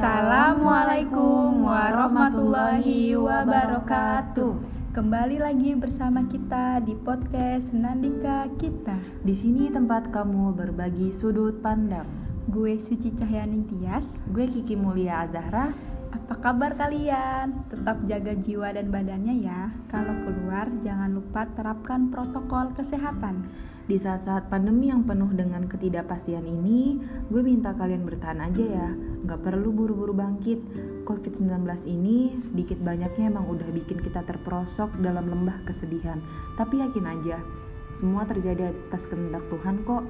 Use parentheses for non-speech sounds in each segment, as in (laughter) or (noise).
Assalamualaikum warahmatullahi wabarakatuh. Kembali lagi bersama kita di podcast Nandika Kita. Di sini tempat kamu berbagi sudut pandang. Gue Suci Cahyaning Tias. Gue Kiki Mulia Azahra. Apa kabar kalian? Tetap jaga jiwa dan badannya ya. Kalau keluar jangan lupa terapkan protokol kesehatan. Di saat-saat pandemi yang penuh dengan ketidakpastian ini, gue minta kalian bertahan aja ya. Gak perlu buru-buru bangkit. COVID-19 ini sedikit banyaknya emang udah bikin kita terperosok dalam lembah kesedihan. Tapi yakin aja, semua terjadi atas kehendak Tuhan kok.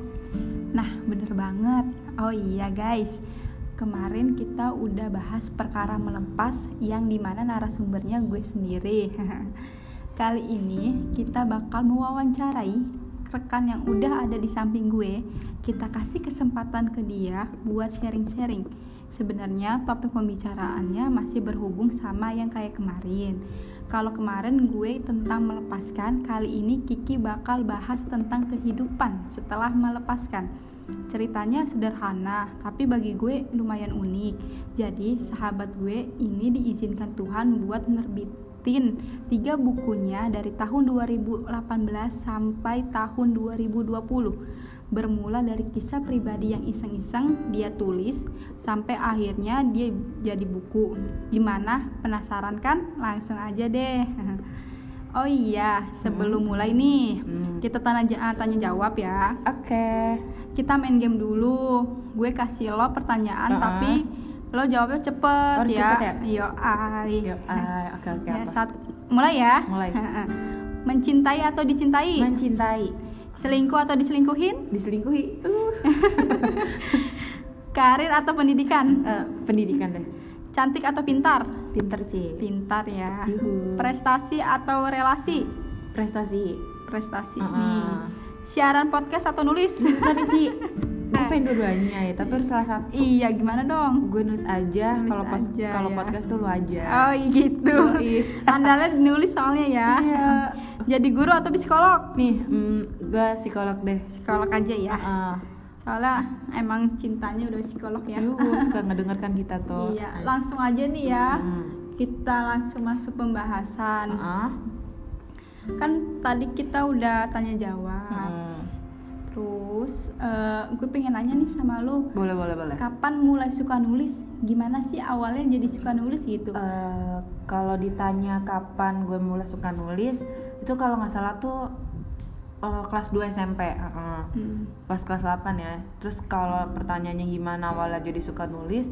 Nah, bener banget. Oh iya guys, kemarin kita udah bahas perkara melepas yang di mana narasumbernya gue sendiri. (laughs) Kali ini kita bakal mewawancarai rekan yang udah ada di samping gue, kita kasih kesempatan ke dia buat sharing-sharing. Sebenarnya topik pembicaraannya masih berhubung sama yang kayak kemarin. Kalau kemarin gue tentang melepaskan, kali ini Kiki bakal bahas tentang kehidupan setelah melepaskan. Ceritanya sederhana, tapi bagi gue lumayan unik. Jadi, sahabat gue ini diizinkan Tuhan buat nerbit ngikutin tiga bukunya dari tahun 2018 sampai tahun 2020 bermula dari kisah pribadi yang iseng-iseng dia tulis sampai akhirnya dia jadi buku gimana penasaran kan langsung aja deh (laughs) oh iya sebelum hmm. mulai nih hmm. kita tanya tanya jawab ya oke okay. kita main game dulu gue kasih lo pertanyaan uh -uh. tapi lo jawabnya cepet Harus ya. Cepet ya? Yo ai. Yo ai. Oke oke. Ya, saat mulai ya. Mulai. (laughs) Mencintai atau dicintai? Mencintai. Selingkuh atau diselingkuhin? Diselingkuhi. Uh. (laughs) Karir atau pendidikan? Uh, pendidikan deh. Cantik atau pintar? Pintar sih. Pintar ya. Yuhu. Prestasi atau relasi? Prestasi. Prestasi uh -uh. nih. Siaran podcast atau nulis? Nulis Ci. (laughs) gue pengen dua-duanya ya tapi harus salah satu. Iya gimana dong? Gue nulis aja kalau pas kalau ya. podcast tuh lu aja. Oh gitu. (laughs) Andalnya nulis soalnya ya. Iya. (laughs) jadi guru atau psikolog? Nih mm, gue psikolog deh. Psikolog aja ya. Uh -uh. soalnya emang cintanya udah psikolog ya. Yuh, suka ngedengarkan kita tuh. Iya langsung aja nih ya. Hmm. kita langsung masuk pembahasan. Uh -uh. kan tadi kita udah tanya jawab. Hmm Terus uh, gue pengen nanya nih sama lu. Boleh boleh boleh. Kapan mulai suka nulis? Gimana sih awalnya jadi suka nulis gitu? Uh, kalau ditanya kapan gue mulai suka nulis, itu kalau nggak salah tuh uh, kelas 2 SMP. Uh, hmm. Pas kelas 8 ya. Terus kalau pertanyaannya gimana awalnya jadi suka nulis?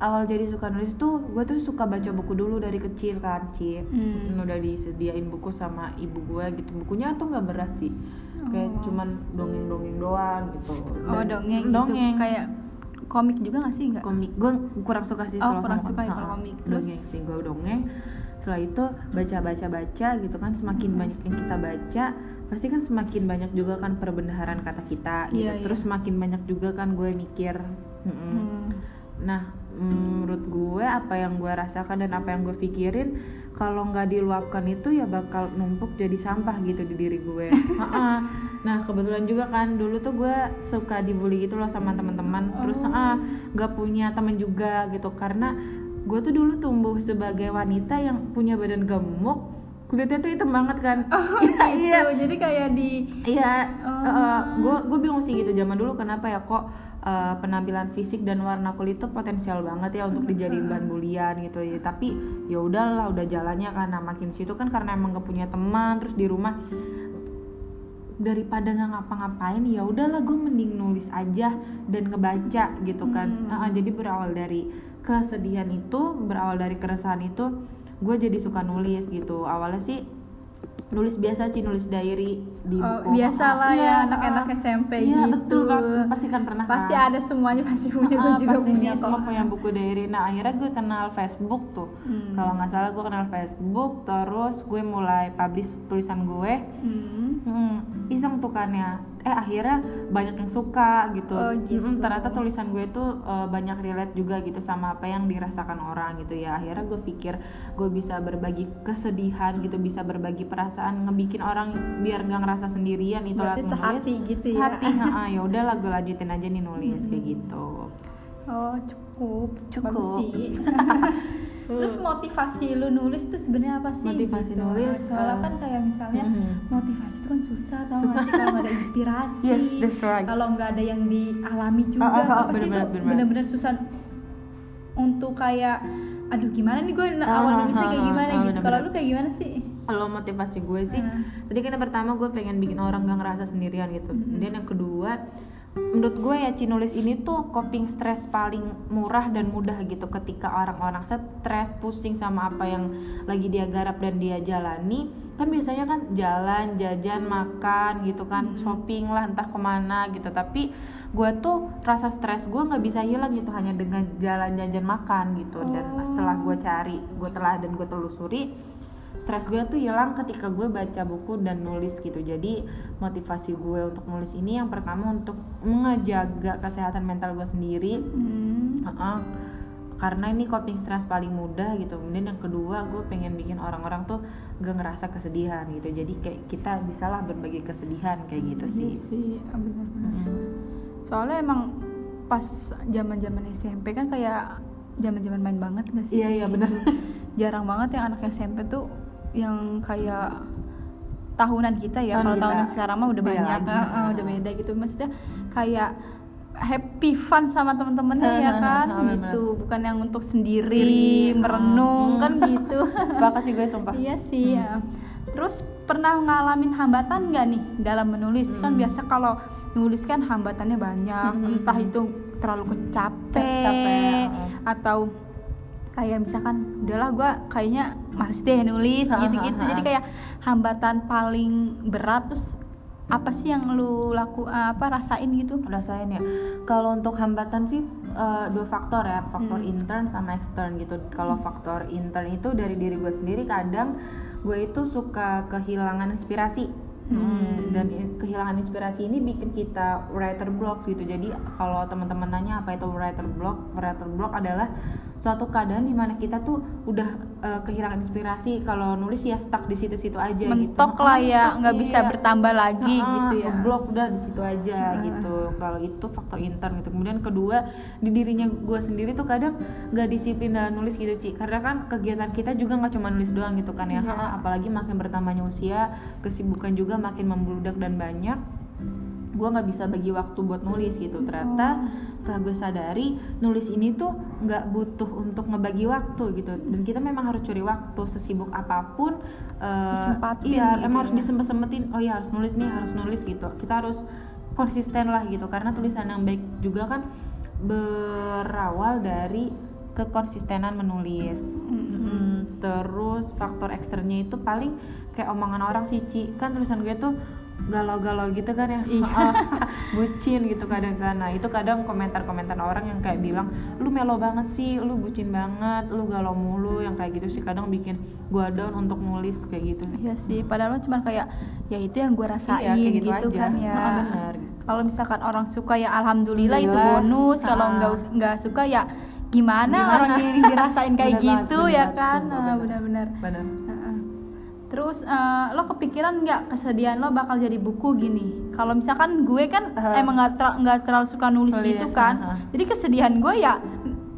Awal jadi suka nulis tuh gue tuh suka baca buku dulu dari kecil kan Ci hmm. udah disediain buku sama ibu gue gitu bukunya tuh nggak berat sih kayak oh. cuman dongeng-dongeng doang gitu oh dongeng dongeng gitu. kayak komik juga gak sih nggak komik gue kurang suka sih oh, kurang suka ya kalau komik Terus? dongeng sih gue dongeng setelah itu baca baca baca gitu kan semakin hmm. banyak yang kita baca pasti kan semakin banyak juga kan perbendaharaan kata kita gitu yeah, terus yeah. semakin banyak juga kan gue mikir mm -mm. Hmm. nah menurut gue apa yang gue rasakan dan apa yang gue pikirin kalau nggak diluapkan itu ya bakal numpuk jadi sampah gitu di diri gue. (laughs) nah kebetulan juga kan dulu tuh gue suka dibully gitu loh sama teman-teman. Terus ah nggak punya teman juga gitu karena gue tuh dulu tumbuh sebagai wanita yang punya badan gemuk kulitnya tuh hitam banget kan (laughs) oh gitu iya. jadi kayak di iya oh. uh, gue gue bingung sih gitu zaman dulu kenapa ya kok uh, penampilan fisik dan warna kulit itu potensial banget ya untuk dijadiin bahan bulian gitu. Ya tapi ya udahlah udah jalannya karena makin situ kan karena emang gak punya teman terus di rumah daripada nggak ngapa-ngapain ya udahlah gue mending nulis aja dan ngebaca gitu kan. Hmm. uh, jadi berawal dari kesedihan itu berawal dari keresahan itu gue jadi suka nulis gitu. Awalnya sih nulis biasa sih nulis diary di oh, buku biasa lah ya anak-anak uh, SMP iya, gitu. betul kan pasti kan pernah pasti kan? ada semuanya pasti (laughs) punya uh, gue juga pasti punya semua punya buku diary. Nah akhirnya gue kenal Facebook tuh. Hmm. kalau nggak salah gue kenal Facebook terus gue mulai publish tulisan gue. Hmm. Hmm, iseng tuh kan ya. Eh akhirnya banyak yang suka gitu, oh, gitu. Hmm, ternyata tulisan gue tuh uh, banyak relate juga gitu sama apa yang dirasakan orang gitu ya. Akhirnya gue pikir gue bisa berbagi kesedihan gitu bisa berbagi perasaan ngebikin orang biar nggak ngerasa sendirian itu Berarti sehati gitu ya sehati (laughs) ya udahlah gue lanjutin aja nih nulis hmm. kayak gitu oh cukup Cukup. Bagus sih (laughs) terus motivasi lu nulis tuh sebenarnya apa sih Motivasi gitu? nulis, soalnya uh, kan kayak misalnya mhm. motivasi itu kan susah tau gak sih kalau nggak ada inspirasi (laughs) Yes, right. kalau nggak ada yang dialami juga Ah, ah, ah, apa sih itu bener-bener, bener-bener. bener-bener susah untuk kayak aduh gimana nih gue Ah, awal ah, nulisnya kayak ah, gimana ah, gitu kalau lu kayak gimana sih kalau motivasi gue sih Hmm. tadi kan yang pertama gue pengen bikin orang gak ngerasa sendirian gitu. Hmm. kemudian yang kedua menurut gue ya Ci nulis ini tuh coping stres paling murah dan mudah gitu ketika orang-orang stres pusing sama apa yang lagi dia garap dan dia jalani. Kan biasanya kan jalan jajan makan gitu kan shopping lah entah ke mana gitu. Tapi gue tuh rasa stres gue nggak bisa hilang gitu hanya dengan jalan jajan makan gitu. Dan setelah gue cari gue telah dan gue telusuri stres gue tuh hilang ketika gue baca buku dan nulis gitu jadi motivasi gue untuk nulis ini yang pertama untuk menjaga kesehatan mental gue sendiri hmm. Heeh. karena ini coping stres paling mudah gitu kemudian yang kedua gue pengen bikin orang-orang tuh gak ngerasa kesedihan gitu jadi kayak kita bisalah berbagi kesedihan kayak gitu sih Iya sih bener-bener. Mm-mm. soalnya emang pas zaman zaman SMP kan kayak zaman zaman main banget gak sih Iya, iya, bener. jarang banget yang anak SMP tuh yang kayak tahunan kita ya kalau kita. tahunan sekarang mah udah banyak lagi. ah, ah, udah beda gitu maksudnya kayak happy fun sama temen-temennya ya kan gitu bukan yang untuk sendiri merenung ah. kan gitu (laughs) sepakat sih gue sumpah Iya sih ya. Terus pernah ngalamin hambatan nggak nih dalam menulis? Kan Hmm. biasa kalau nulis kan hambatannya banyak, Hmm. entah itu terlalu kecapek Capek, atau kayak misalkan udahlah gua kayaknya males deh nulis gitu-gitu. Jadi kayak hambatan paling berat terus apa sih yang lu laku apa rasain gitu? rasain ya? Kalau untuk hambatan sih eh, dua faktor ya faktor Hmm. intern sama extern gitu. Kalau faktor intern itu dari diri gue sendiri kadang gue itu suka kehilangan inspirasi. Hmm, dan kehilangan inspirasi ini bikin kita writer block gitu. Jadi kalau teman-teman nanya apa itu writer block writer block adalah suatu keadaan di mana kita tuh udah eh, kehilangan inspirasi. Kalau nulis ya stuck di situ-situ aja Mentok gitu lah ya, nggak bisa iya. bertambah lagi Ah, gitu ya. ngeblok udah di situ aja gitu. Kalau itu faktor intern gitu. Kemudian kedua di dirinya gue sendiri tuh kadang nggak disiplin dalam nulis gitu Ci. Karena kan kegiatan kita juga nggak cuma nulis doang gitu kan ya. Ha, apalagi makin bertambahnya usia kesibukan juga makin membludak dan banyak gue nggak bisa bagi waktu buat nulis gitu. Ternyata setelah gue sadari nulis ini tuh nggak butuh untuk ngebagi waktu gitu. Dan kita memang harus curi waktu sesibuk apa pun Disempatin iya gitu emang harus ya. disempet-sempetin. Oh ya harus nulis nih harus nulis gitu. Kita harus konsisten lah gitu karena tulisan yang baik juga kan berawal dari kekonsistenan menulis. Mm, terus faktor eksternnya itu paling kayak omongan orang sih Ci. Kan tulisan gue tuh galau-galau gitu kan ya Iya. (laughs) bucin gitu kadang kan nah itu kadang komentar-komentar orang yang kayak bilang lu melo banget sih lu bucin banget lu galau mulu yang kayak gitu sih kadang bikin gua down untuk nulis kayak gitu Iya sih, padahal cuma kayak ya itu yang gue rasain Iya, kayak gitu, gitu aja. kan ya. Heeh, benar. Kalau misalkan orang suka ya alhamdulillah, itu Alhamdulillah. bonus. Kalau Ah. nggak nggak suka ya gimana, Gimana? orang yang dirasain (laughs) kayak Bener banget, gitu bener ya banget, kan? Nah, bener. benar-benar. Terus eh, lo kepikiran nggak kesedihan lo bakal jadi buku gini? Kalau misalkan gue kan Ah. emang nggak ter- nggak terlalu suka nulis Nulis, gitu kan, ah. jadi kesedihan gue ya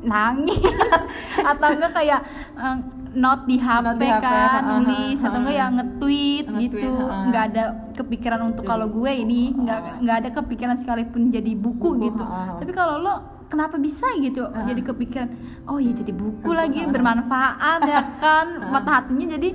nangis. (laughs) Atau enggak kayak eh, note di HP, Note di HP, kan ah, nulis. Atau enggak ya nge-tweet Nge-tweet, gitu. nggak ada kepikiran untuk kalau gue ini nggak nggak ada kepikiran sekalipun jadi buku, Buku, gitu. tapi kalau lo kenapa bisa gitu jadi kepikiran oh iya jadi buku lagi bermanfaat ya kan? Mata hatinya jadi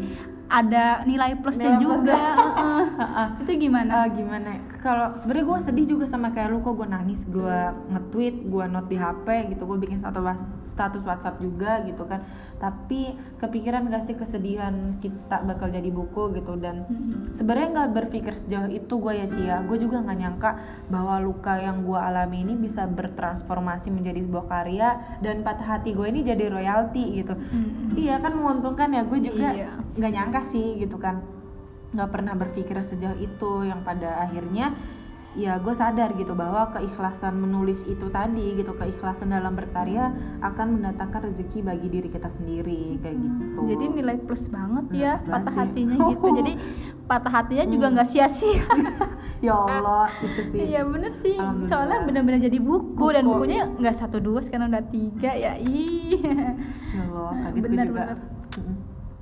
ada nilai plusnya Nilai juga plusnya. Heeh. itu gimana Ah, gimana ya? Kalau sebenarnya gue sedih juga sama kayak lu kok gue nangis gue nge-tweet gue note di HP gitu gue bikin satu was- status WhatsApp juga gitu kan. Tapi kepikiran gak sih kesedihan kita bakal jadi buku gitu? Dan sebenarnya nggak berpikir sejauh itu gue ya Cia gue juga nggak nyangka bahwa luka yang gue alami ini bisa bertransformasi menjadi sebuah karya dan patah hati gue ini jadi royalti gitu. Iya kan menguntungkan ya. Gue juga Iya. nggak nyangka sih gitu kan nggak pernah berpikir sejauh itu. Yang pada akhirnya ya gue sadar gitu bahwa keikhlasan menulis itu tadi gitu keikhlasan dalam berkarya akan mendatangkan rezeki bagi diri kita sendiri kayak gitu. Jadi nilai plus banget Nilai ya plus patah sih. hatinya gitu. Jadi (laughs) patah hatinya juga nggak sia-sia. (laughs) Ya Allah itu sih. Iya bener sih. Soalnya bener-bener jadi buku, dan Buku. bukunya nggak satu dua sekarang udah tiga ya ih. Ya Allah bener juga. bener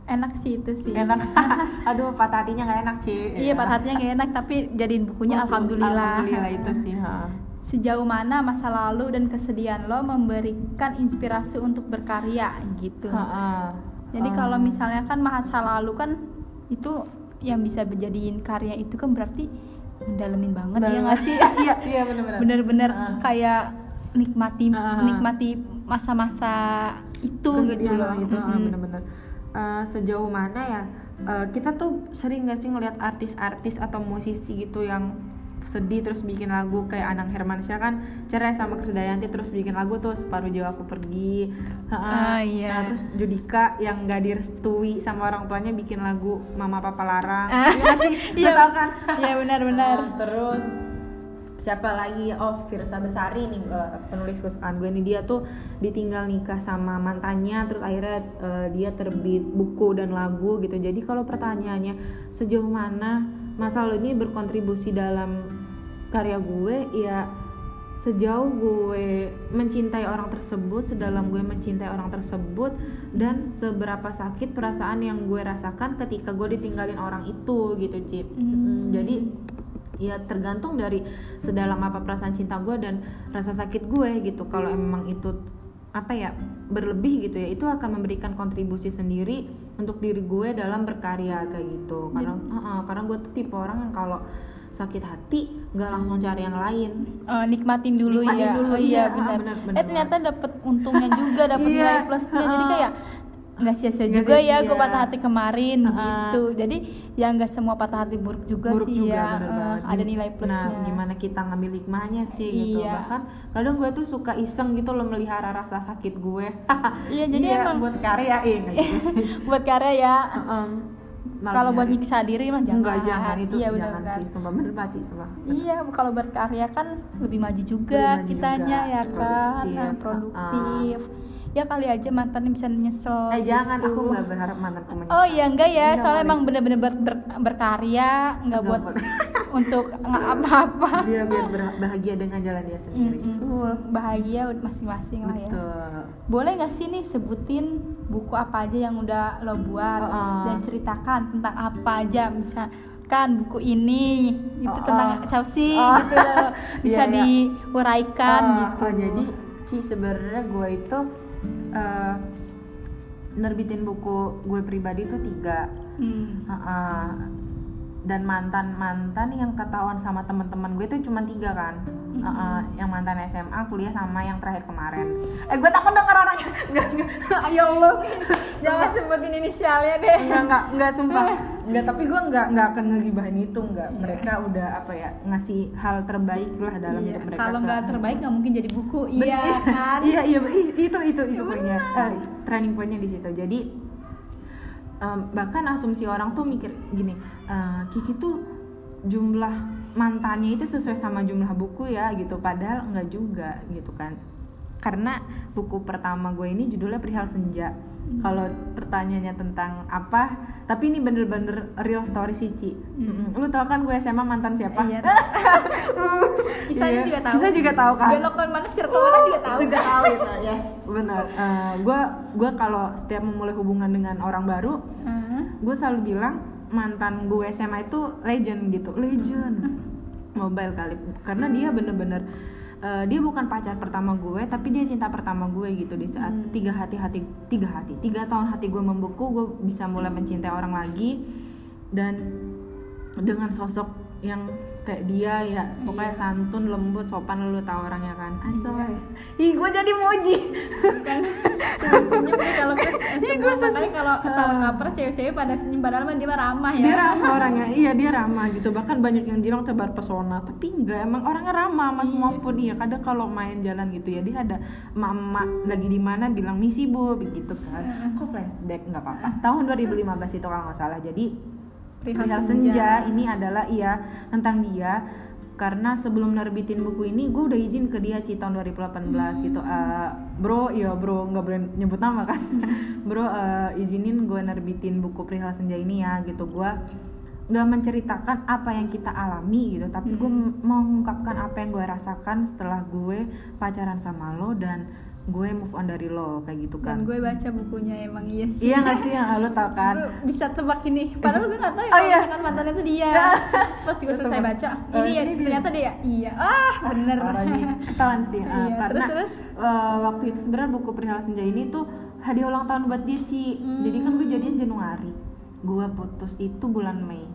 enak sih itu sih. Enak. (laughs) Aduh patah hatinya nggak enak sih iya patah hatinya nggak enak tapi jadiin bukunya alhamdulillah. alhamdulillah itu sih ha. sejauh mana masa lalu dan kesedihan lo memberikan inspirasi untuk berkarya gitu. Ha, ha. jadi Um, kalau misalnya kan masa lalu kan itu yang bisa dijadiin karya itu kan berarti mendalemin banget ya nggak sih? (laughs) Iya iya benar-benar bener-bener kayak nikmati Ah. nikmati masa-masa itu gitu Kesedihan loh. lah itu ah, Mm-mm. bener-bener Eh, sejauh mana ya eh, kita tuh sering gak sih ngeliat artis-artis atau musisi gitu yang sedih terus bikin lagu kayak Anang Hermansyah kan cerai sama Krisdayanti terus bikin lagu tuh separuh jiwaku pergi Ha-ha. Ah, iya. Nah, terus Judika yang gak direstui sama orang tuanya bikin lagu Mama Papa Larang. Iya nggak sih (laughs) Iya. Kan Iya, benar-benar. Nah, terus siapa lagi? Oh Firsa Besari nih eh, penulis kesukaan gue nih. Dia tuh ditinggal nikah sama mantannya terus akhirnya eh, dia terbit buku dan lagu gitu. Jadi kalau pertanyaannya sejauh mana masa lalu ini berkontribusi dalam karya gue? Ya sejauh gue mencintai orang tersebut sedalam gue mencintai orang tersebut dan seberapa sakit perasaan yang gue rasakan ketika gue ditinggalin orang itu gitu Cip. Mm, jadi ya tergantung dari sedalam apa perasaan cinta gue dan rasa sakit gue gitu. Kalau emang itu apa ya berlebih gitu ya itu akan memberikan kontribusi sendiri untuk diri gue dalam berkarya kayak gitu. Karena uh-uh, karena gue tuh tipe orang yang kalau sakit hati nggak langsung cari yang lain. Eh, nikmatin dulu Nikmatin ya dulu, oh iya, iya. ah, benar benar, benar eh ternyata dapet untungnya juga dapet (laughs) Iya, nilai plusnya. Jadi ah. kayak (laughs) nggak sia-sia juga ya sia-sia. gue patah hati kemarin Ah. gitu. Jadi ya nggak semua patah hati buruk juga buruk sih juga ya bener banget. ada nilai plusnya. nah gimana kita ngambil hikmahnya sih gitu. Iya. bahkan kadang gue tuh suka iseng gitu loh melihara rasa sakit gue. (laughs) Iya, jadi emang- buat karyain kayak (laughs) gitu buat karya ya. Heeh. Malah kalau buat nyiksa diri mah jangan. Enggak jangan. Itu iya jangan benar sih. Sumpah bener sumpah. Iya, kalau berkarya kan lebih maju juga Lebih maju kitanya juga, ya kan, produktif. Nah, produktif. Ya kali aja mantannya bisa nyesel. eh jangan gitu. aku nggak berharap mantanku menyesal Oh iya enggak ya, Enggak soalnya boleh. emang bener-bener ber- ber- berkarya, nggak buat (laughs) untuk nggak apa-apa. dia biar bahagia dengan jalan dia sendiri Mm-mm. Betul. Bahagia masing-masing lah ya. Boleh nggak sih nih sebutin buku apa aja yang udah lo buat Oh, oh. dan ceritakan tentang apa aja misalkan buku ini itu Oh, tentang oh. siapa sih Oh. gitu loh. (laughs) bisa Iya, iya. diuraikan Oh, gitu. oh, jadi Ci sebenarnya gue itu eh, nerbitin buku gue pribadi tuh tiga. Hmm. Heeh. dan mantan mantan yang ketahuan sama teman-teman gue itu cuma tiga kan. Heeh, yang mantan SMA kuliah sama yang terakhir kemarin. Eh gue takut denger orangnya. (laughs) Nggak. Ya Allah (laughs) Jangan sebutin inisialnya deh. nggak nggak nggak sumpah. (laughs) Nggak tapi gue nggak nggak akan ngegibahin itu nggak mereka udah apa ya ngasih hal terbaik lah dalam Iya, hidup mereka Kalau ke- nggak terbaik nggak mungkin jadi buku. Ben- Iya kan? iya iya itu itu itu poinnya. Eh, training pointnya di situ. Jadi em, bahkan asumsi orang tuh mikir gini eh, Kiki tuh jumlah mantannya itu sesuai sama jumlah buku ya gitu. Padahal nggak juga gitu kan karena buku pertama gue ini judulnya Perihal Senja kalau pertanyaannya tentang apa tapi ini bener-bener real story sih Ci Mm-mm. lu tau kan gue SMA mantan siapa Iya. (laughs) Kisahnya Iya. juga tahu. Kisah juga tahu kan Belok ke mana, circle mana juga tahu. juga tahu yes benar gue gue kalau setiap memulai hubungan dengan orang baru Hmm. gue selalu bilang mantan gue SMA itu legend gitu legend mobile kali karena dia bener-bener eh, dia bukan pacar pertama gue tapi dia cinta pertama gue gitu di saat Hmm. tiga hati hati tiga hati tiga tahun hati gue membeku gue bisa mulai mencintai orang lagi dan dengan sosok yang kayak dia ya. Pokoknya Iya. santun lembut sopan lu tahu orangnya kan. Asoy ih gue jadi moji kan senyum-senyum nih kalau gue Iya, makanya kalau salah kaper cewek-cewek pada senyum padahal dia mah ramah ya. Dia ramah orangnya. Iya dia ramah gitu. Bahkan banyak yang bilang tebar pesona. Tapi enggak emang orangnya ramah mas Iya. maupun iya kadang kalau main jalan gitu ya dia ada mama lagi di mana bilang misi bu begitu kan. Kok flashback? Nggak apa-apa. Tahun 2015 itu kalau nggak salah. Jadi Perihal Perihal Senja. senja ini adalah iya tentang dia. Karena sebelum nerbitin buku ini gue udah izin ke dia Ci tahun 2018 gitu. Eh, bro iya bro nggak boleh nyebut nama kan. (laughs) Bro eh, izinin gue nerbitin buku perihal senja ini ya gitu. Gue nggak menceritakan apa yang kita alami gitu. Tapi gue Mm-mm. mau mengungkapkan apa yang gue rasakan setelah gue pacaran sama lo dan gue move on dari lo kayak gitu dan kan. gue baca bukunya emang iya sih. Iya gak sih? Yang lo tau kan? Gue bisa tebak ini. Padahal gue gak tahu ya Oh, kalau iya. misalkan mantannya itu dia. (laughs) Terus pas gue selesai baca Oh, ini ya ini ternyata dia. Iya. Ah bener. Ketahuan sih. Ah, Iya, karena terus, terus? eh, waktu itu sebenarnya buku perihal senja ini tuh hadiah ulang tahun buat dia Ci. Jadi kan gue Hmm. jadian Januari. Gue putus itu bulan Mei.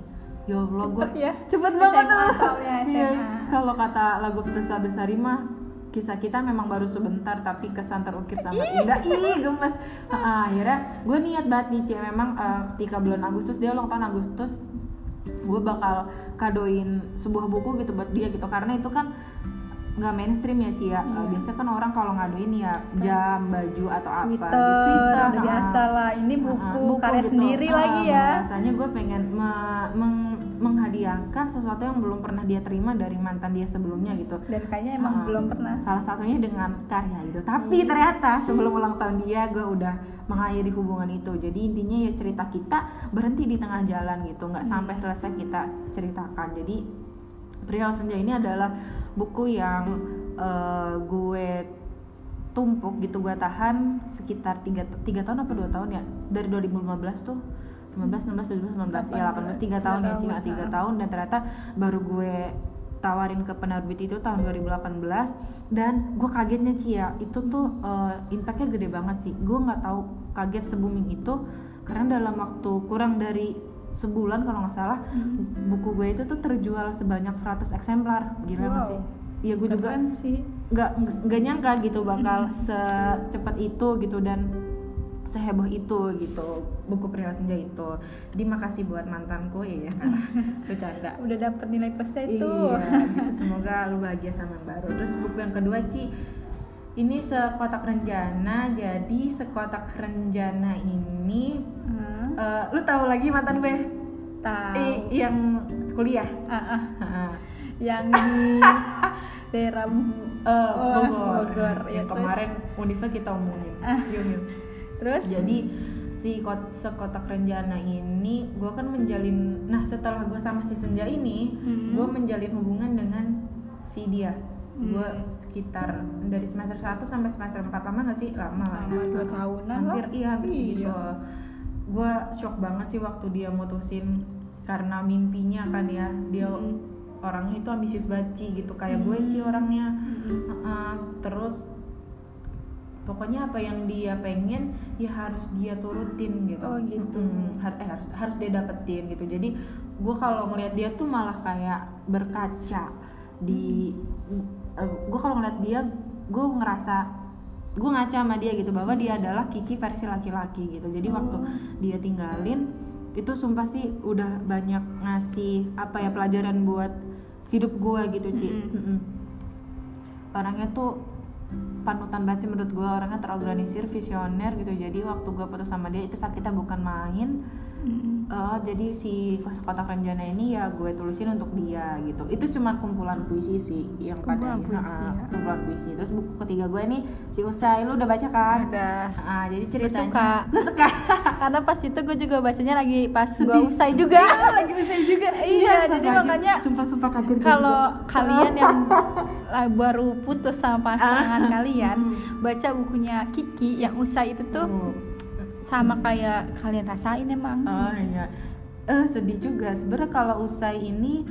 Ya Allah gue Cepet ya? cepet banget SMA tuh. soalnya, Iya, kalau kata lagu Frisa Besari mah kisah kita memang baru sebentar tapi kesan terukir sangat indah. Ih gemes. Ah, akhirnya gue niat banget nih Ci memang eh, ketika bulan Agustus dia ulang tahun Agustus gue bakal kadoin sebuah buku gitu buat dia gitu. Karena itu kan nggak mainstream ya Ci ya. Iya. Eh, biasa kan orang kalau ngadoin ya jam baju atau apa Twitter, gitu. Sweater, udah ah. biasa lah. Ini buku, Ah, karya gitu. sendiri Ah, lagi ya. Biasanya gue pengen me- meng- menghadiahkan sesuatu yang belum pernah dia terima dari mantan dia sebelumnya gitu. dan kayaknya emang Ah, belum pernah Salah satunya dengan karya gitu. Tapi Iya. ternyata sebelum ulang tahun dia gue udah mengakhiri hubungan itu. Jadi intinya ya cerita kita berhenti di tengah jalan gitu, nggak Hmm. sampai selesai kita ceritakan. Jadi Perihal Senja ini adalah buku yang eh, gue tumpuk gitu gue tahan sekitar tiga tiga tahun apa dua tahun ya dari 2015 tuh 15, 16, 17, 19, ya 18, 3 tiga tahun ya cuma 3 ah. tahun. Dan ternyata baru gue tawarin ke penerbit itu tahun 2018 dan gue kagetnya Ci ya. Itu tuh eh, impactnya gede banget sih. Gue nggak tahu kaget se booming itu karena dalam waktu kurang dari sebulan kalau nggak salah Hmm. buku gue itu tuh terjual sebanyak 100 eksemplar. Gila Wow. sih? Iya gue juga sih. nggak nggak- nggak nyangka gitu bakal secepat itu gitu. Dan seheboh itu gitu buku Perihal Senja itu. Jadi makasih buat mantanku ya. (laughs) Bercanda. udah dapet nilai plusnya itu Iya, gitu. semoga lu bahagia sama yang baru. Terus buku yang kedua Ci, ini sekotak renjana. Jadi sekotak renjana ini, Hmm, eh, lu tahu lagi mantan gue? tahu Eh, yang kuliah. Ah, ah. Heeh. yang di (laughs) daerah Oh, Bogor. Bogor, ya, yang terus? kemarin Unifa kita omongin. Ah. Terus Jadi si kot sekotak renjana ini gue kan menjalin nah setelah gue sama si Senja ini Hmm. gue menjalin hubungan dengan si dia gue Hmm. sekitar dari semester 1 sampai semester 4 lama gak sih lama lah. Lama, dua tahunan hampir lah. iya hampir Iya. segitu gue shock banget sih waktu dia mutusin karena mimpinya kan ya dia Hmm. orangnya itu ambisius banget Ci, gitu kayak gue Hmm. sih orangnya Mm-mm. Heeh, terus pokoknya apa yang dia pengen ya harus dia turutin gitu. Oh, gitu. Mm-mm. Har- eh, harus harus dia dapetin gitu. Jadi gue kalau ngeliat dia tuh malah kayak berkaca di gue kalau ngeliat dia gue ngerasa gue ngaca sama dia gitu bahwa dia adalah Kiki versi laki-laki gitu. Jadi waktu Oh. dia tinggalin itu sumpah sih udah banyak ngasih apa ya pelajaran buat hidup gue gitu Ci. Mm-mm. Mm-mm. Orangnya tuh panutan banget sih menurut gue orangnya terorganisir, visioner gitu. Jadi waktu gue putus sama dia itu sakitnya bukan main. Mm-mm. Eh, jadi si kotak renjana ini ya gue tulisin untuk dia gitu. Itu cuma kumpulan puisi sih yang pada Kumpulan puisi, Ah, ya. kumpulan puisi. Terus buku ketiga gue nih si Usai, lu udah baca kan? udah Ah, jadi gue ceritanya suka (laughs) Lu suka (laughs) karena pas itu gue juga bacanya lagi pas gue usai juga (laughs) lagi Usai juga. Iya, jadi makanya sumpah-sumpah kaget gue kalau kalian yang uh, baru putus sama pasangan Ah. kalian Hmm. baca bukunya Kiki yang usai itu tuh Oh. Sama kayak kalian rasain emang Oh iya. Eh sedih juga. Sebenarnya kalau usai ini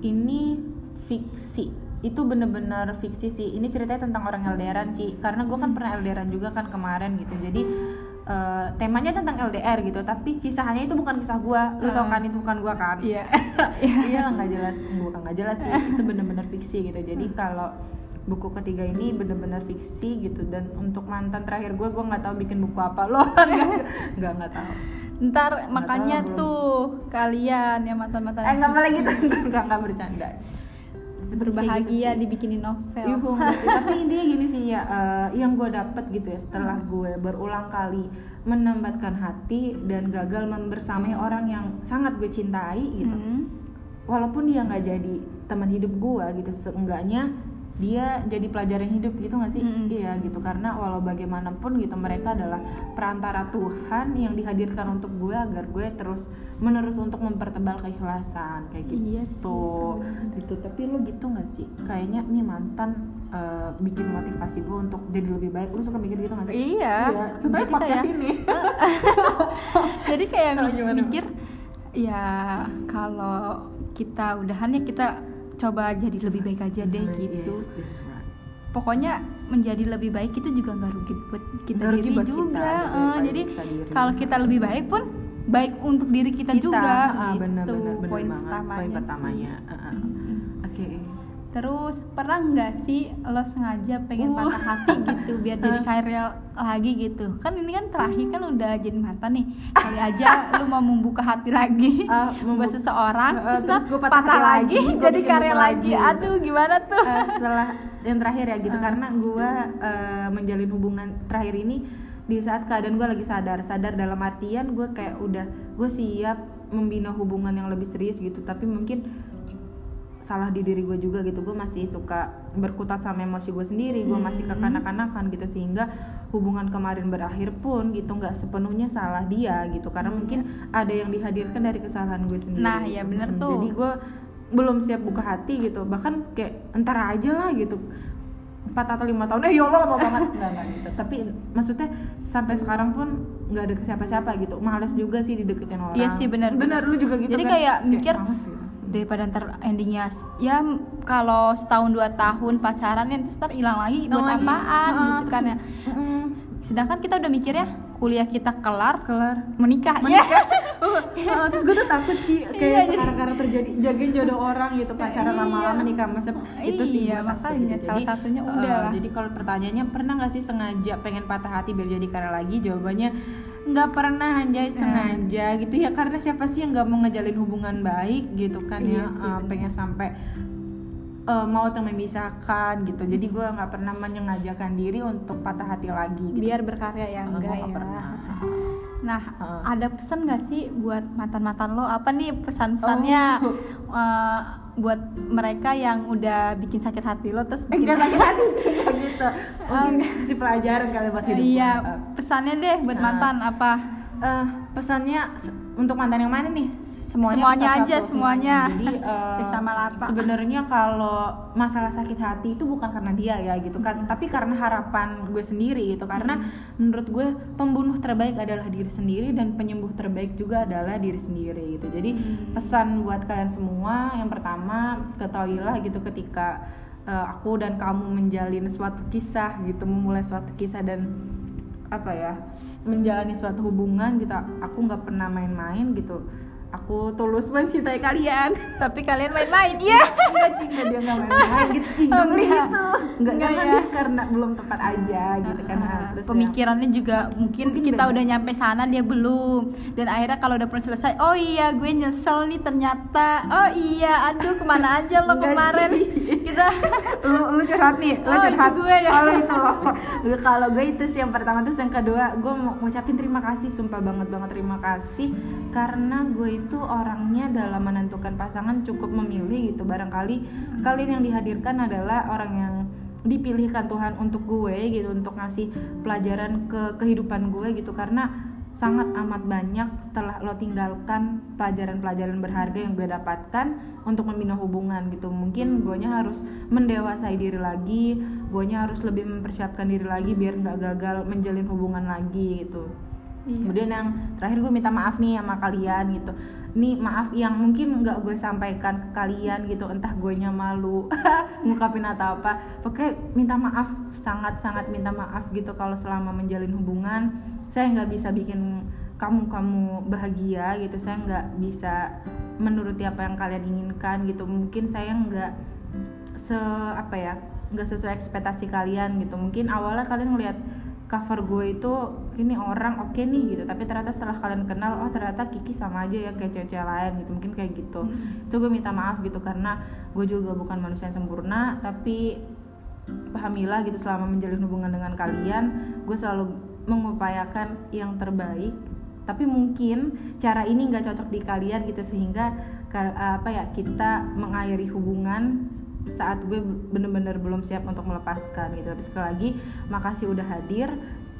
ini fiksi. Itu bener-bener fiksi sih. Ini ceritanya tentang orang LDRan, Ci. Karena gue kan pernah LDRan juga kan kemarin gitu. Jadi eh, temanya tentang LDR gitu, tapi kisahnya itu bukan kisah gue. Lu tau kan itu bukan gue kan? iya (laughs) iya (laughs) nggak jelas bukan nggak jelas sih itu bener-bener fiksi gitu jadi kalau buku ketiga ini bener-bener fiksi gitu. Dan untuk mantan terakhir gue gue nggak tahu bikin buku apa loh. (laughs) Nggak nggak tahu. Ntar makanya belum. tuh kalian yang mantan mantan eh nggak boleh gitu. (laughs) Nggak nggak bercanda. Berbahagia gitu dibikinin novel. Yuhu, (laughs) tapi intinya gini sih ya eh, yang gue dapet gitu ya setelah gue berulang kali menambatkan hati dan gagal membersamai orang yang sangat gue cintai gitu. Hmm. walaupun dia nggak jadi teman hidup gue gitu seenggaknya dia jadi pelajaran hidup gitu gak sih? Mm-mm. iya gitu. Karena walau bagaimanapun gitu mereka adalah perantara Tuhan yang dihadirkan untuk gue agar gue terus menerus untuk mempertebal keikhlasan kayak gitu Iya sih. gitu. Tapi lo gitu gak sih? Kayaknya nih mantan eh, bikin motivasi gue untuk jadi lebih baik. Lu suka mikir gitu gak sih? Iya. contohnya Jadi podcast kayak- ini (laughs) jadi kayak mikir ya kalau kita udahan ya kita coba jadi lebih baik aja deh Nah, gitu yes, that's right. pokoknya menjadi lebih baik itu juga nggak rugi buat kita rugi diri buat kita, juga Eh, daripada jadi kalau kita lebih baik pun baik untuk diri kita, Kita, juga gitu bener, bener, bener poin banget. pertamanya poin pertamanya ah, ah. Terus pernah nggak sih lo sengaja pengen Uh. patah hati gitu biar jadi (laughs) karir lagi gitu? Kan ini kan terakhir kan udah jadi mantan nih. (laughs) Kali aja lu mau membuka hati lagi Ah, (laughs) buat seseorang Uh, terus, terus gua patah patah, hati lagi, lagi, jadi buku lagi. lagi, aduh gimana tuh? Eh, setelah yang terakhir ya gitu Ah. karena gue menjalin hubungan terakhir ini di saat keadaan gue lagi sadar. Sadar dalam artian gue kayak udah gue siap membina hubungan yang lebih serius gitu. Tapi mungkin salah di diri gue juga gitu. Gue masih suka berkutat sama emosi gue sendiri gue masih Hmm. kekanak-kanakan gitu. Sehingga hubungan kemarin berakhir pun gitu nggak sepenuhnya salah dia gitu. Karena mungkin ada yang dihadirkan dari kesalahan gue sendiri. Nah, ya bener Mm, tuh. jadi gue belum siap buka hati gitu. Bahkan kayak entar aja lah gitu. Empat atau lima tahun eh ya Allah lama banget? Nggak nggak gitu. Tapi maksudnya sampai sekarang pun nggak ada siapa-siapa gitu. Males juga sih dideketin orang. Iya sih, benar, benar lu juga gitu Jadi kan? kayak mikir, gitu. Daripada ntar endingnya ya kalau setahun dua tahun pacaran ya terus ntar hilang lagi buat Lagi. apaan Heeh, gitu kan ya Mm-mm. sedangkan kita udah mikirnya kuliah kita kelar kelar menikah, menikah ya (laughs) (laughs) Oh, terus gue tuh takut sih Iya, kayak jadi- sekarang karena terjadi jagain jodoh orang gitu pacaran Iya. lama-lama nikah masa itu sih Iya, makanya gitu. salah satunya eh, udah lah. jadi kalau pertanyaannya pernah nggak sih sengaja pengen patah hati biar jadi karya lagi jawabannya nggak pernah anjay Iya. sengaja gitu ya karena siapa sih yang nggak mau ngejalin hubungan baik gitu kan Iya ya sih, Eh, bener. pengen sampai eh, maut yang memisahkan gitu jadi gue nggak pernah menyengajakan diri untuk patah hati lagi gitu. biar berkarya ya Eh, enggak nggak ya pernah. nah Heeh. ada pesan gak sih buat mantan-mantan lo apa nih pesan-pesannya Oh. eh, buat mereka yang udah bikin sakit hati lo terus bikin sakit hati. (laughs) Gitu. Mungkin si pelajaran kali buat hidup iya pesannya deh buat Nah. mantan apa? Eh, pesannya untuk mantan yang mana nih semuanya Semuanya aja, satu, semuanya. jadi (laughs) Bisa sama rata. sebenarnya kalau masalah sakit hati itu bukan karena dia ya gitu kan. Tapi karena harapan gue sendiri gitu. Karena menurut gue pembunuh terbaik adalah diri sendiri dan penyembuh terbaik juga adalah diri sendiri gitu. Jadi pesan buat kalian semua yang pertama ketahuilah gitu ketika eh, aku dan kamu menjalin suatu kisah gitu memulai suatu kisah dan apa ya menjalani suatu hubungan gitu aku nggak pernah main-main gitu aku tulus mencintai kalian. (laughs) Tapi kalian main-main iya. Enggak cinta dia nggak main-main. (laughs) Gitu Oh, Tinggal enggak. gitu. enggak Enggak karena ya. dia karena belum tepat aja gitu kan. Nah, terus ya, pemikirannya juga mungkin, Mungkin kita beda. udah nyampe sana dia belum. Dan akhirnya kalau udah pernah selesai oh iya gue nyesel nih ternyata. Oh iya aduh ke mana aja lo (laughs) kemarin? Kita lu lu curhat nih lu Oh, curhat. gue ya. kalau itu. Gue- kalau gue itu sih yang pertama terus yang kedua gue mau ngucapin terima kasih sumpah banget banget terima kasih. Karena gue itu orangnya dalam menentukan pasangan cukup memilih gitu. Barangkali kalian yang dihadirkan adalah orang yang dipilihkan Tuhan untuk gue gitu untuk ngasih pelajaran ke kehidupan gue gitu. Karena sangat amat banyak setelah lo tinggalkan pelajaran-pelajaran berharga yang gue dapatkan untuk membina hubungan gitu. Mungkin gue harus mendewasai diri lagi gue harus lebih mempersiapkan diri lagi biar nggak gagal menjalin hubungan lagi gitu Iya. kemudian yang terakhir gue minta maaf nih sama kalian gitu. Nih maaf yang mungkin nggak gue sampaikan ke kalian gitu entah gue malu (laughs) ngungkapin atau apa. Pokoknya minta maaf sangat sangat minta maaf gitu kalau selama menjalin hubungan. Saya nggak bisa bikin kamu kamu bahagia gitu. Saya nggak bisa menuruti apa yang kalian inginkan gitu. Mungkin saya nggak se apa ya nggak sesuai ekspektasi kalian gitu. Mungkin awalnya kalian ngelihat cover gue itu ini orang oke nih gitu. Tapi ternyata setelah kalian kenal oh ternyata Kiki sama aja ya kayak cewek-cewek lain gitu. Mungkin kayak gitu. Itu gue minta maaf gitu karena gue juga bukan manusia yang sempurna tapi pahamilah gitu selama menjalin hubungan dengan kalian gue selalu mengupayakan yang terbaik. Tapi mungkin cara ini nggak cocok di kalian gitu sehingga apa ya kita mengakhiri hubungan saat gue bener-bener belum siap untuk melepaskan gitu. Tapi sekali lagi makasih udah hadir.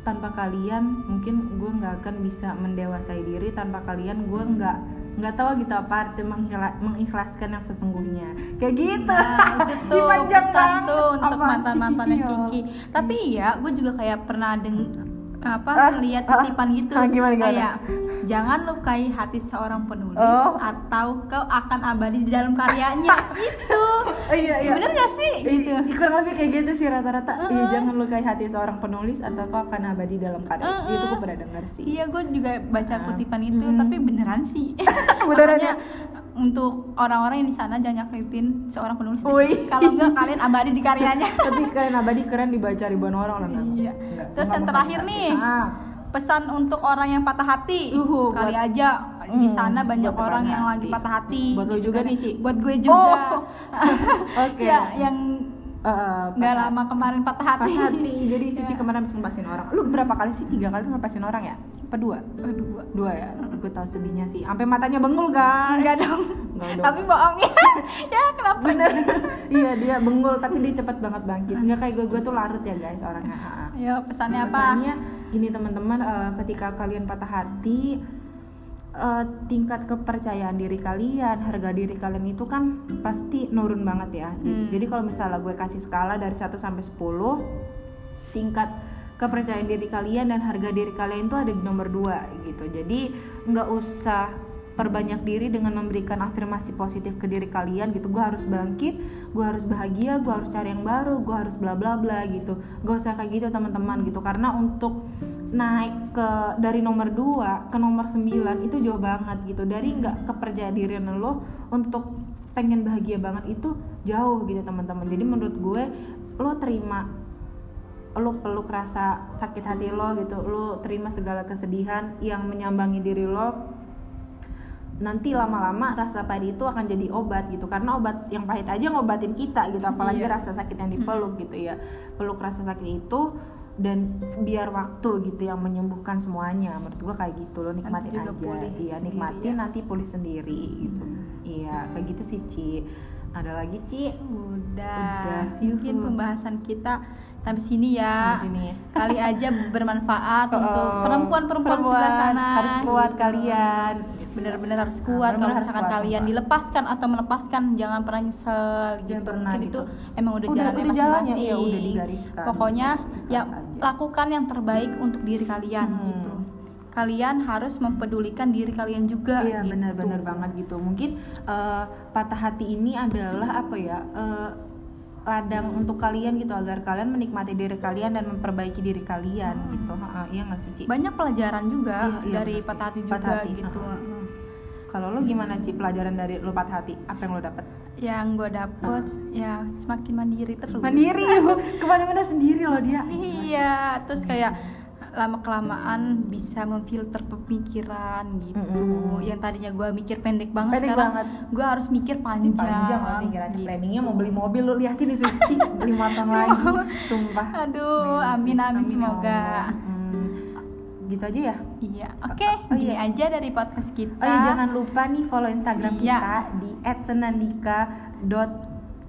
Tanpa kalian mungkin gue nggak akan bisa mendewasai diri. Tanpa kalian gue nggak nggak tahu gitu apa arti mengikhla, mengikhlaskan yang sesungguhnya. Kayak gitu. Nah, itu (laughs) tuh pesan tuh untuk mantan mantan yang ya? Kiki tapi ya gue juga kayak pernah deng apa Ah, lihat ah, kutipan gitu. Ah, gimana, gimana? kayak jangan lukai hati seorang penulis Oh. atau kau akan abadi di dalam karyanya (laughs) itu Oh, iya iya bener gak sih gitu Iya, kurang lebih kayak gitu sih rata-rata Iya jangan lukai hati seorang penulis atau kau akan abadi dalam karya Uh-uh. itu gue pernah dengar sih Iya, gue juga baca Ah. kutipan itu, Hmm. tapi beneran sih. (laughs) Beneran Makanya ya? untuk orang-orang yang di sana jangan nyakitin seorang penulis. Kalau enggak kalian abadi di karyanya. (laughs) tapi kalian abadi keren dibaca ribuan orang lah? Iya. Terus yang terakhir nih. Ah. Pesan untuk orang yang patah hati. Uhu, Kali buat- aja di Hmm, sana banyak buat orang yang lagi patah hati. Buat lo gitu juga kan. nih, Ci? Buat gue juga. Oh. (laughs) Oke. ya, yang Eh, nggak patah- lama kemarin patah patah hati. hati jadi Suci Ya. kemarin habis ngepasin orang lu berapa kali sih tiga kali ngepasin orang ya apa dua Aduh, gua- dua ya gue tahu sedihnya sih sampai matanya bengul guys Enggak dong. Enggak dong. Tapi bohongnya. (laughs) ya kenapa? bener iya dia bengul tapi dia cepet banget bangkit nggak kayak gue gue tuh larut ya guys orangnya ha. Ayo pesannya apa? Pesannya ini teman-teman eh, ketika kalian patah hati eh, tingkat kepercayaan diri kalian, harga diri kalian itu kan pasti nurun banget ya. Hmm. Jadi kalau misalnya gue kasih skala dari 1 sampai 10 tingkat kepercayaan diri kalian dan harga diri kalian itu ada di nomor 2 gitu. Jadi nggak usah perbanyak diri dengan memberikan afirmasi positif ke diri kalian gitu. Gue harus bangkit gue harus bahagia gue harus cari yang baru gue harus bla bla bla gitu. Gak usah kayak gitu teman-teman gitu. Karena untuk naik ke dari nomor 2 ke nomor 9 itu jauh banget gitu. Dari nggak kepercayaan diri lo untuk pengen bahagia banget itu jauh gitu teman-teman. Jadi menurut gue lo terima lo peluk rasa sakit hati lo gitu. Lo terima segala kesedihan yang menyambangi diri lo nanti lama-lama rasa pahit itu akan jadi obat gitu karena obat yang pahit aja ngobatin kita gitu apalagi Iya. rasa sakit yang dipeluk gitu ya peluk rasa sakit itu dan biar waktu gitu yang menyembuhkan semuanya menurut gua kayak gitu lo nikmatin juga aja pulih iya nikmatin ya. nanti pulih sendiri gitu iya kayak gitu sih Ci ada lagi Ci Udah. Udah. Mungkin Yuhu. pembahasan kita sampai sini ya. Sampai sini. Kali aja bermanfaat (laughs) Oh, untuk perempuan-perempuan sebelah sana. harus kuat gitu. kalian. Bener-bener harus Nah, kuat. Kalau misalkan kuat, kalian dilepaskan atau melepaskan, jangan pernah nyesel gitu. Jangan pernah Mungkin gitu. itu emang udah, Udah- jalannya masing-masing. ya udah digariskan. Pokoknya ya aja. lakukan yang terbaik untuk diri kalian Hmm. gitu. Kalian harus mempedulikan diri kalian juga. Iya gitu. benar-benar banget gitu. Mungkin eh, patah hati ini adalah apa ya? eh, ladang untuk kalian gitu agar kalian menikmati diri kalian dan memperbaiki diri kalian gitu. Ha, iya nggak sih Ci? Banyak pelajaran juga Iya, iya, dari patah hati juga Patah hati, gitu. ha. Kalau lo gimana Ci pelajaran dari lo patah hati? Apa yang lo dapet? Yang gue dapet ya semakin mandiri terus. Mandiri, (laughs) (laughs) ke mana-mana sendiri loh dia. Iya, terus kayak lama kelamaan bisa memfilter pemikiran gitu. Mm-mm. Yang tadinya gue mikir pendek banget Pendek sekarang gue harus mikir panjang. panjang lah pikirannya gitu. planningnya mau beli mobil lo liatin nih Suci (laughs) lima tahun lagi sumpah Aduh, amin, amin, ya semoga. Hmm, gitu aja ya Iya, oke. Oh, Gini iya. aja dari podcast kita. oh ya jangan lupa nih follow instagram Iya. kita di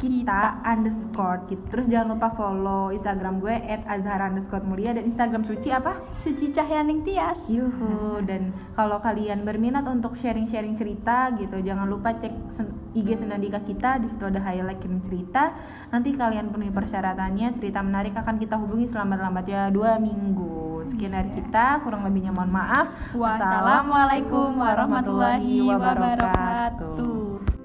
@senandika.kita underscore gitu. terus jangan lupa follow instagram gue @azhar underscore mulia dan instagram Suci apa Suci Cahyaning Tias. Yuhu dan kalau kalian berminat untuk sharing-sharing cerita gitu jangan lupa cek IG Senandika kita di situ ada highlight kirim cerita nanti kalian penuhi persyaratannya cerita menarik akan kita hubungi selambat-lambatnya dua minggu sekian dari kita kurang lebihnya mohon maaf Wassalamualaikum warahmatullahi wabarakatuh.